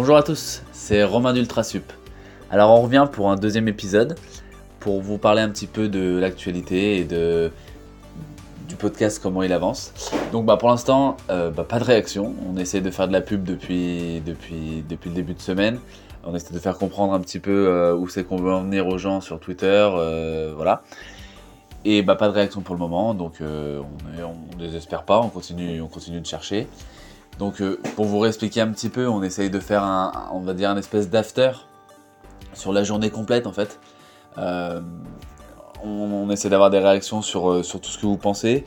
Bonjour à tous, c'est Romain d'Ultrasup. Alors on revient pour un deuxième épisode pour vous parler un petit peu de l'actualité et de du podcast, comment il avance. Donc bah, pour l'instant, euh, bah, pas de réaction. On essaie de faire de la pub depuis, le début de semaine. On essaie de faire comprendre un petit peu euh, où c'est qu'on veut en venir aux gens sur Twitter. Euh, voilà. Et bah, pas de réaction pour le moment, donc on ne désespère pas, on continue, on continue de chercher. Donc pour vous réexpliquer un petit peu, on essaye de faire un, on va dire un espèce d'after sur la journée complète en fait on, essaie d'avoir des réactions sur, euh, sur tout ce que vous pensez.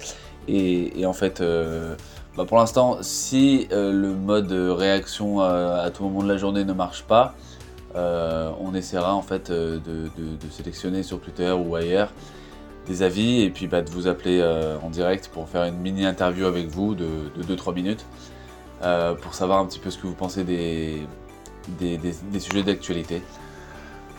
Et, en fait, euh, bah, pour l'instant, si euh, le mode réaction à, tout moment de la journée ne marche pas, on essaiera en fait de, sélectionner sur Twitter ou ailleurs des avis et puis bah, de vous appeler en direct pour faire une mini interview avec vous de, 2-3 minutes pour savoir un petit peu ce que vous pensez des sujets d'actualité.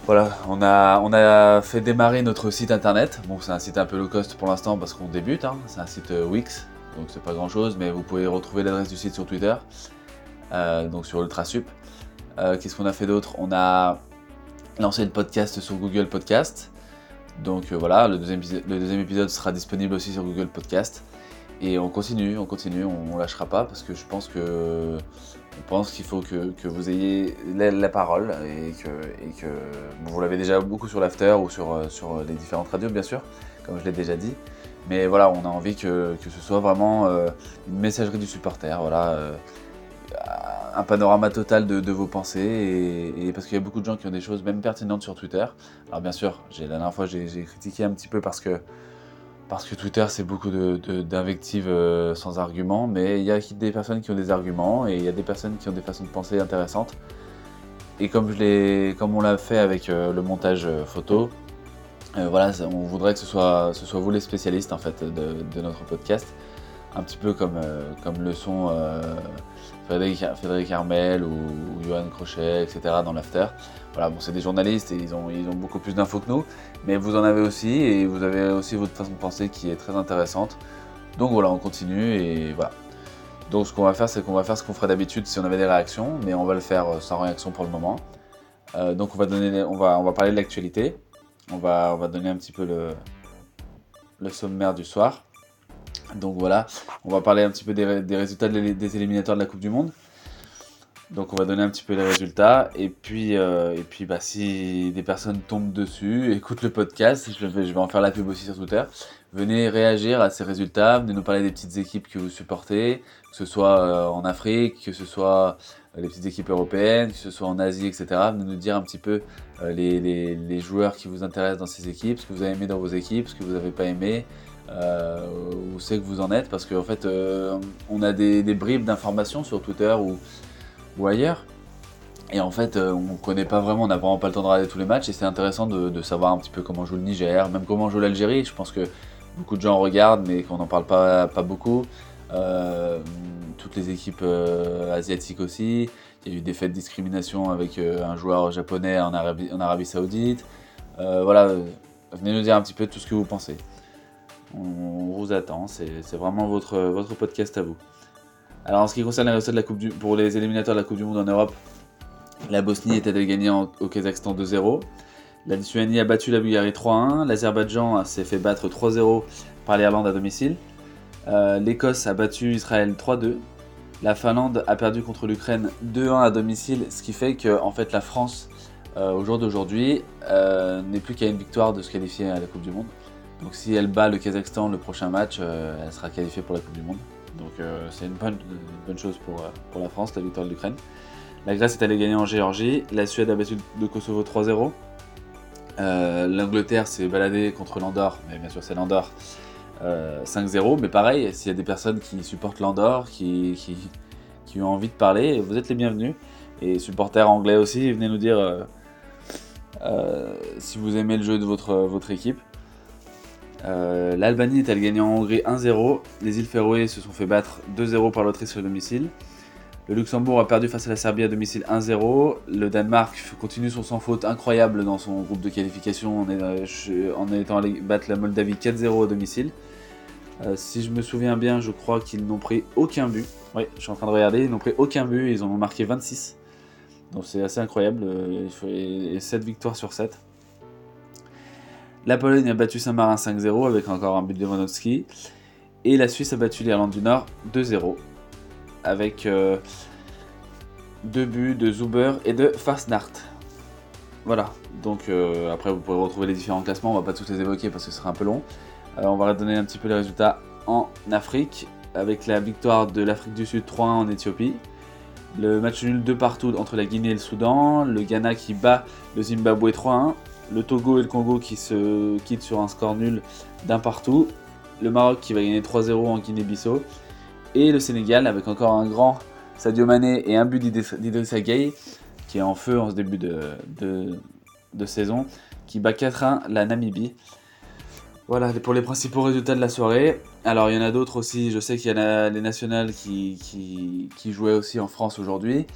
Voilà, on a, on a fait démarrer notre site internet. Bon, c'est un site un peu low cost pour l'instant parce qu'on débute. Hein. C'est un site euh, Wix, donc c'est pas grand chose, mais vous pouvez retrouver l'adresse du site sur Twitter, euh, donc sur Ultrasup. Euh, Qu'est-ce qu'on a fait d'autre? On a lancé le podcast sur Google Podcast. Donc euh, voilà, le deuxième, le deuxième, épisode sera disponible aussi sur Google Podcast. Et on continue, on continue, on, on lâchera pas parce que je pense que on pense qu'il faut que, vous ayez la, parole et que, vous l'avez déjà beaucoup sur l'after ou sur, euh, sur les différentes radios bien sûr, comme je l'ai déjà dit. Mais voilà, on a envie que, ce soit vraiment euh, une messagerie du supporter, voilà, euh, un panorama total de, vos pensées et, parce qu'il y a beaucoup de gens qui ont des choses même pertinentes sur Twitter. Alors bien sûr, la dernière fois j'ai critiqué un petit peu parce que parce que Twitter, c'est beaucoup d'invectives euh, sans arguments, mais il y a des personnes qui ont des arguments et il y a des personnes qui ont des façons de penser intéressantes. Et comme, je comme on l'a fait avec euh, le montage euh, photo, voilà, on voudrait que ce soit, ce soit vous les spécialistes en fait de, notre podcast, un petit peu comme, comme le sont Frédéric, Frédéric Armel ou, Johan Crochet, etc. dans l'after. Voilà, bon, c'est des journalistes et ils ont, beaucoup plus d'infos que nous, mais vous en avez aussi et vous avez aussi votre façon de penser qui est très intéressante. Donc voilà, on continue et voilà. Donc ce qu'on va faire, c'est qu'on va faire ce qu'on ferait d'habitude si on avait des réactions, mais on va le faire euh, sans réaction pour le moment. Euh, donc on va, donner, on, va, on va parler de l'actualité, on va, on va donner un petit peu le sommaire du soir. Donc voilà, on va parler un petit peu des, résultats des éliminateurs de la Coupe du Monde. Donc on va donner un petit peu les résultats et puis euh, et puis bah si des personnes tombent dessus, écoutent le podcast, je vais, en faire la pub aussi sur Twitter. Venez réagir à ces résultats, venez nous parler des petites équipes que vous supportez, que ce soit euh, en Afrique, que ce soit euh, les petites équipes européennes, que ce soit en Asie, etc. Venez nous dire un petit peu les, les, les, joueurs qui vous intéressent dans ces équipes, ce que vous avez aimé dans vos équipes, ce que vous n'avez pas aimé, euh, où c'est que vous en êtes, parce qu'en fait, euh, on a des, bribes d'informations sur Twitter ou, ailleurs. Et en fait, euh, on ne connaît pas vraiment, on n'a vraiment pas le temps de regarder tous les matchs, et c'est intéressant de, savoir un petit peu comment joue le Niger, même comment joue l'Algérie. Je pense que beaucoup de gens regardent, mais qu'on n'en parle pas, beaucoup. toutes les équipes asiatiques aussi. Il y a eu des faits de discrimination avec un joueur japonais en Arabie Saoudite. voilà, venez nous dire un petit peu tout ce que vous pensez. On, vous attend, c'est vraiment votre, podcast à vous. Alors en ce qui concerne les résultats de la coupe du, pour les éliminateurs de la Coupe du Monde en Europe, la Bosnie était allée gagner au Kazakhstan 2-0. La Lituanie a battu la Bulgarie 3-1. L'Azerbaïdjan s'est fait battre 3-0 par l'Irlande à domicile. Euh, L'Écosse a battu Israël 3-2. La Finlande a perdu contre l'Ukraine 2-1 à domicile, ce qui fait que en fait la France, euh, au jour d'aujourd'hui, euh, n'est plus qu'à une victoire de se qualifier à la Coupe du Monde. Donc si elle bat le Kazakhstan le prochain match, euh, elle sera qualifiée pour la Coupe du Monde. Donc euh, c'est une bonne, chose pour, euh, pour la France, la victoire de l'Ukraine. La Grèce est allée gagner en Géorgie. La Suède a battu le Kosovo 3-0. L'Angleterre s'est baladée contre l'Andorre, mais bien sûr c'est l'Andorre, 5-0. Mais pareil, s'il y a des personnes qui supportent l'Andorre, qui, ont envie de parler, vous êtes les bienvenus. Et supporters anglais aussi, venez nous dire si vous aimez le jeu de votre équipe. Euh, L'Albanie est allée gagner en Hongrie 1-0. Les îles Féroé se sont fait battre 2-0 par l'Autriche sur domicile. Le Luxembourg a perdu face à la Serbie à domicile 1-0. Le Danemark continue son sans faute incroyable dans son groupe de qualification en, étant allé battre la Moldavie 4-0 à domicile. Euh, si je me souviens bien, je crois qu'ils n'ont pris aucun but. Oui, je suis en train de regarder, ils n'ont pris aucun but, ils en ont marqué 26. Donc c'est assez incroyable. Il fait 7 victoires sur 7. La Pologne a battu Saint-Marin 5-0 avec encore un but de Lewandowski. Et la Suisse a battu l'Irlande du Nord 2-0 avec euh, deux buts de Zuber et de Fastnart. Voilà, donc euh, après vous pourrez retrouver les différents classements, on va pas tous les évoquer parce que ce serait un peu long. Euh, on va redonner un petit peu les résultats en Afrique avec la victoire de l'Afrique du Sud 3-1 en Éthiopie. Le match nul 2 partout entre la Guinée et le Soudan. Le Ghana qui bat le Zimbabwe 3-1 le Togo et le Congo qui se quittent sur un score nul d'un partout, le Maroc qui va gagner 3-0 en Guinée-Bissau, et le Sénégal avec encore un grand Sadio Mané et un but d'Idrissa Gueye qui est en feu en ce début de, saison, qui bat 4-1 la Namibie. Voilà pour les principaux résultats de la soirée. Alors il y en a d'autres aussi, je sais qu'il y en a les nationales qui jouaient aussi en France aujourd'hui.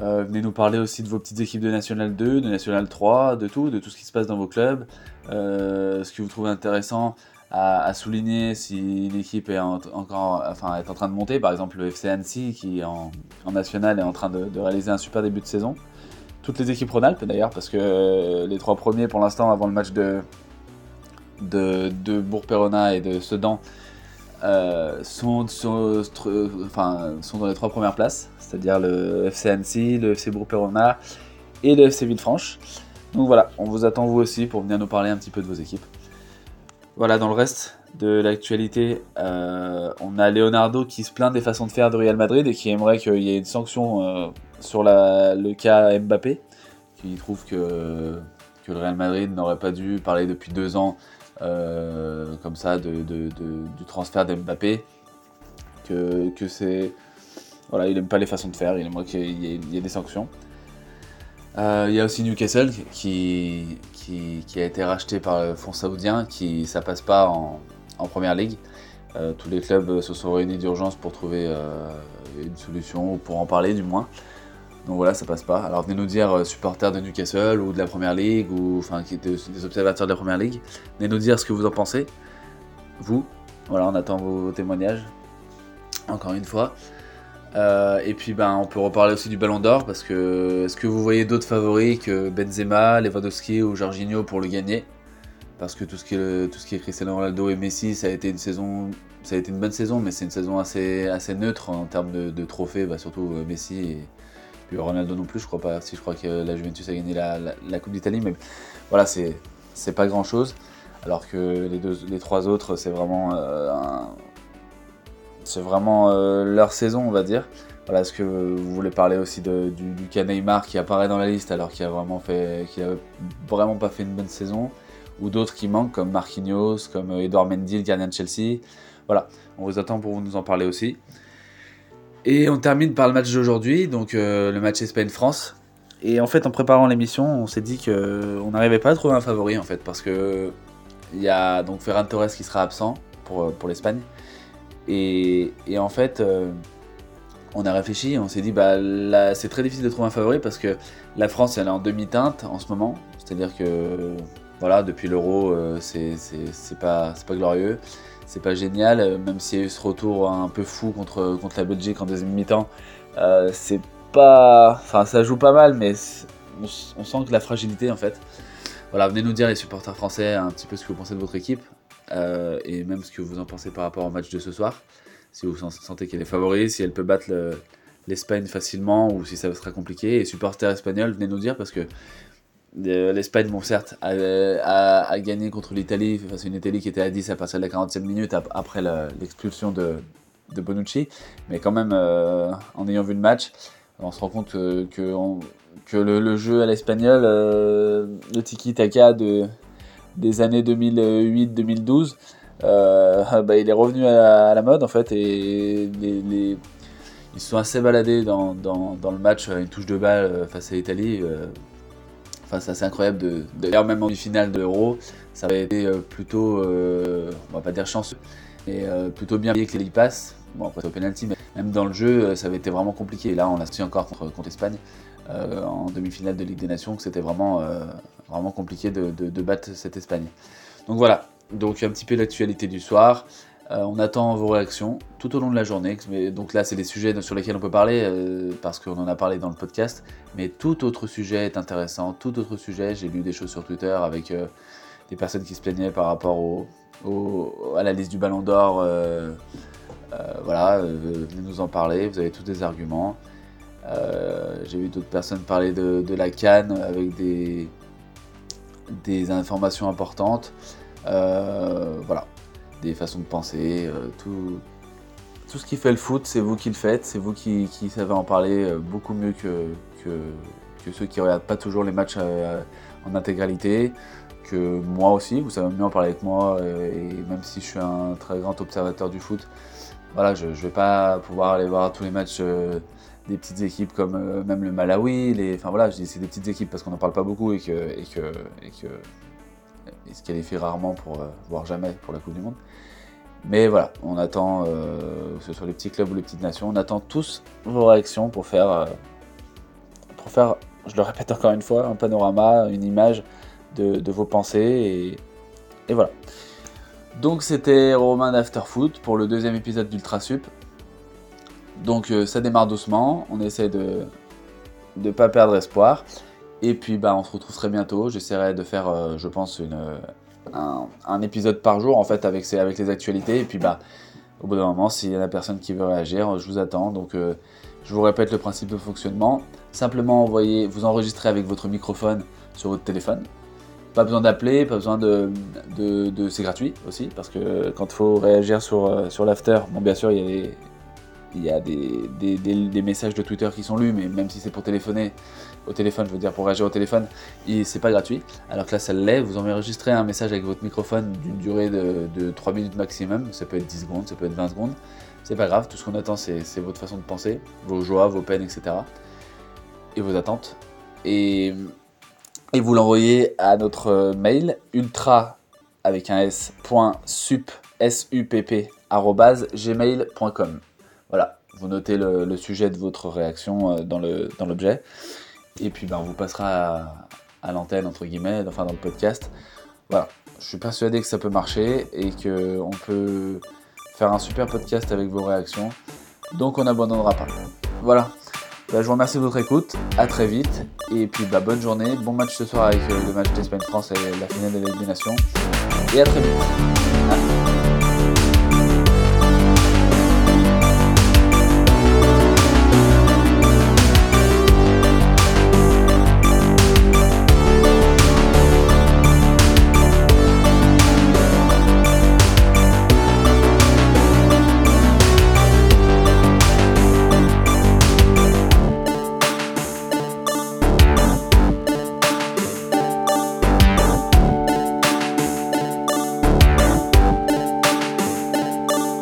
Euh, venez nous parler aussi de vos petites équipes de National 2, de National 3, de tout, de tout ce qui se passe dans vos clubs. Euh, ce que vous trouvez intéressant à, souligner si l'équipe est encore, enfin, est en train de monter. Par exemple, le FC Annecy qui en, national est en train de, réaliser un super début de saison. Toutes les équipes Rhône-Alpes d'ailleurs, parce que les trois premiers pour l'instant avant le match de, de, de Bourg-Perona et de Sedan euh, sont, dans les trois premières places, c'est-à-dire le FC Annecy, le FC Bourg-Perona et le FC Villefranche. Donc voilà, on vous attend vous aussi pour venir nous parler un petit peu de vos équipes. Voilà, dans le reste de l'actualité, euh, on a Leonardo qui se plaint des façons de faire de Real Madrid et qui aimerait qu'il y ait une sanction euh, sur le cas Mbappé, qui trouve que le Real Madrid n'aurait pas dû parler depuis deux ans euh, comme ça du transfert d'Mbappé, que, que c'est... Voilà, il n'aime pas les façons de faire, il aimerait qu'il y, ait des sanctions. Euh, il y a aussi Newcastle qui, qui, qui, a été racheté par le fonds saoudien, qui ça passe pas en, en première ligue. Euh, tous les clubs se sont réunis d'urgence pour trouver une solution, ou pour en parler du moins. Donc voilà, ça passe pas. Alors venez nous dire, euh, supporters de Newcastle ou de la Première Ligue, ou enfin qui étaient des observateurs de la Première Ligue, venez nous dire ce que vous en pensez. Vous, voilà, on attend vos, témoignages. Encore une fois. Euh, et puis ben, on peut reparler aussi du Ballon d'Or parce que est-ce que vous voyez d'autres favoris que Benzema, Lewandowski ou Jorginho pour le gagner? Parce que tout ce qui est, Cristiano Ronaldo et Messi, ça a été une saison, ça a été une bonne saison, mais c'est une saison assez, assez neutre en termes de, trophées, bah, surtout euh, Messi et, puis Ronaldo non plus, je crois pas. Si je crois que la Juventus a gagné la, Coupe d'Italie, mais voilà, c'est c'est pas grand chose. Alors que les, deux, les trois autres, c'est vraiment, euh, c'est vraiment euh, leur saison, on va dire. Voilà, est-ce que vous voulez parler aussi du, du Neymar qui apparaît dans la liste alors qu'il a vraiment fait, qu'il a vraiment pas fait une bonne saison, ou d'autres qui manquent comme Marquinhos, comme Edouard Mendy, le gardien de Chelsea? Voilà, on vous attend pour nous en parler aussi. Et on termine par le match d'aujourd'hui, donc euh, le match Espagne-France. Et en fait, en préparant l'émission, on s'est dit qu'on n'arrivait pas à trouver un favori en fait, parce que il y a donc Ferran Torres qui sera absent pour, euh, pour l'Espagne. Et, en fait, euh, on a réfléchi, on s'est dit bah c'est très difficile de trouver un favori parce que la France elle est en demi-teinte en ce moment, c'est-à-dire que voilà depuis l'Euro c'est pas pas glorieux c'est pas génial, euh, même s'il y a eu ce retour un peu fou contre, contre la Belgique en deuxième mi-temps. Euh, c'est pas. Enfin, ça joue pas mal, mais on, sent que la fragilité en fait. Voilà, venez nous dire les supporters français un petit peu ce que vous pensez de votre équipe euh, et même ce que vous en pensez par rapport au match de ce soir. Si vous sentez qu'elle est favorite, si elle peut battre l'Espagne facilement ou si ça sera compliqué. Et supporters espagnols, venez nous dire parce que L'Espagne, bon, certes, a, gagné contre l'Italie, face à une Italie qui était à 10 à partir de la 47 minutes après l'expulsion de, Bonucci. Mais quand même, euh, en ayant vu le match, on se rend compte que, que, le, jeu à l'espagnol, euh, le tiki-taka de, des années 2008-2012, euh, bah, il est revenu à, la mode en fait. Et les, ils sont assez baladés dans, dans, dans, le match, une touche de balle face à l'Italie. Enfin, c'est assez incroyable. De, D'ailleurs, même en finale de l'Euro, ça avait été euh, plutôt, euh, on va pas dire chanceux, mais euh, plutôt bien que les passent. Bon, après, c'est au penalty, mais même dans le jeu, ça avait été vraiment compliqué. Là, on a su encore contre, contre Espagne en demi-finale de Ligue des Nations que c'était vraiment, vraiment compliqué de, battre cette Espagne. Donc voilà, donc un petit peu l'actualité du soir. Euh, on attend vos réactions tout au long de la journée. donc là, c'est des sujets sur lesquels on peut parler euh, parce qu'on en a parlé dans le podcast. Mais tout autre sujet est intéressant. Tout autre sujet, j'ai lu des choses sur Twitter avec euh, des personnes qui se plaignaient par rapport à la liste du Ballon d'Or. voilà, venez nous en parler. Vous avez tous des arguments. j'ai vu d'autres personnes parler de, la Cannes avec des, des informations importantes. voilà, des façons de penser, euh, tout, tout ce qui fait le foot, c'est vous qui le faites, c'est vous qui, savez en parler euh, beaucoup mieux que, ceux qui ne regardent pas toujours les matchs euh, en intégralité, que moi aussi, vous savez mieux en parler avec moi, et même si je suis un très grand observateur du foot, voilà, je ne vais pas pouvoir aller voir tous les matchs des petites équipes comme même le Malawi, les, enfin je dis c'est des petites équipes parce qu'on n'en parle pas beaucoup et que il se qualifie rarement pour, voire jamais pour la Coupe du Monde. Mais voilà, on attend, euh, que ce soit les petits clubs ou les petites nations, on attend tous vos réactions pour faire, euh, pour faire, je le répète encore une fois, un panorama, une image de, vos pensées. Et, voilà. Donc c'était Romain d'Afterfoot pour le deuxième épisode d'Ultra Sup. Donc euh, ça démarre doucement, on essaie de ne pas perdre espoir. Et puis bah, on se retrouve très bientôt. J'essaierai de faire, je pense, une, un, épisode par jour en fait avec, avec les actualités. Et puis bah, au bout d'un moment, s'il y a personne qui veut réagir, je vous attends. Donc euh, je vous répète le principe de fonctionnement. Simplement envoyer, vous enregistrez avec votre microphone sur votre téléphone. Pas besoin d'appeler, pas besoin de, de, c'est gratuit aussi parce que quand il faut réagir sur, euh, sur l'after, bon bien sûr il y a des, il y a des, des, messages de Twitter qui sont lus, mais même si c'est pour téléphoner, au téléphone, je veux dire pour réagir au téléphone, c'est pas gratuit. Alors que là, ça l'est. Vous enregistrez un message avec votre microphone d'une durée de, 3 minutes maximum. Ça peut être 10 secondes, ça peut être 20 secondes. C'est pas grave. Tout ce qu'on attend, c'est votre façon de penser, vos joies, vos peines, etc. Et vos attentes. Et, vous l'envoyez à notre mail ultra avec un s, sup, supp, gmail.com. Voilà, vous notez le, sujet de votre réaction euh, dans l'objet. Et puis ben, on vous passera à, l'antenne, entre guillemets, enfin dans le podcast. Voilà, je suis persuadé que ça peut marcher et qu'on peut faire un super podcast avec vos réactions. Donc on n'abandonnera pas. Voilà. Ben, je vous remercie de votre écoute. À très vite. Et puis bah, bonne journée. Bon match ce soir avec euh, le match d'Espagne-France et la finale de la Nations. Et à très vite.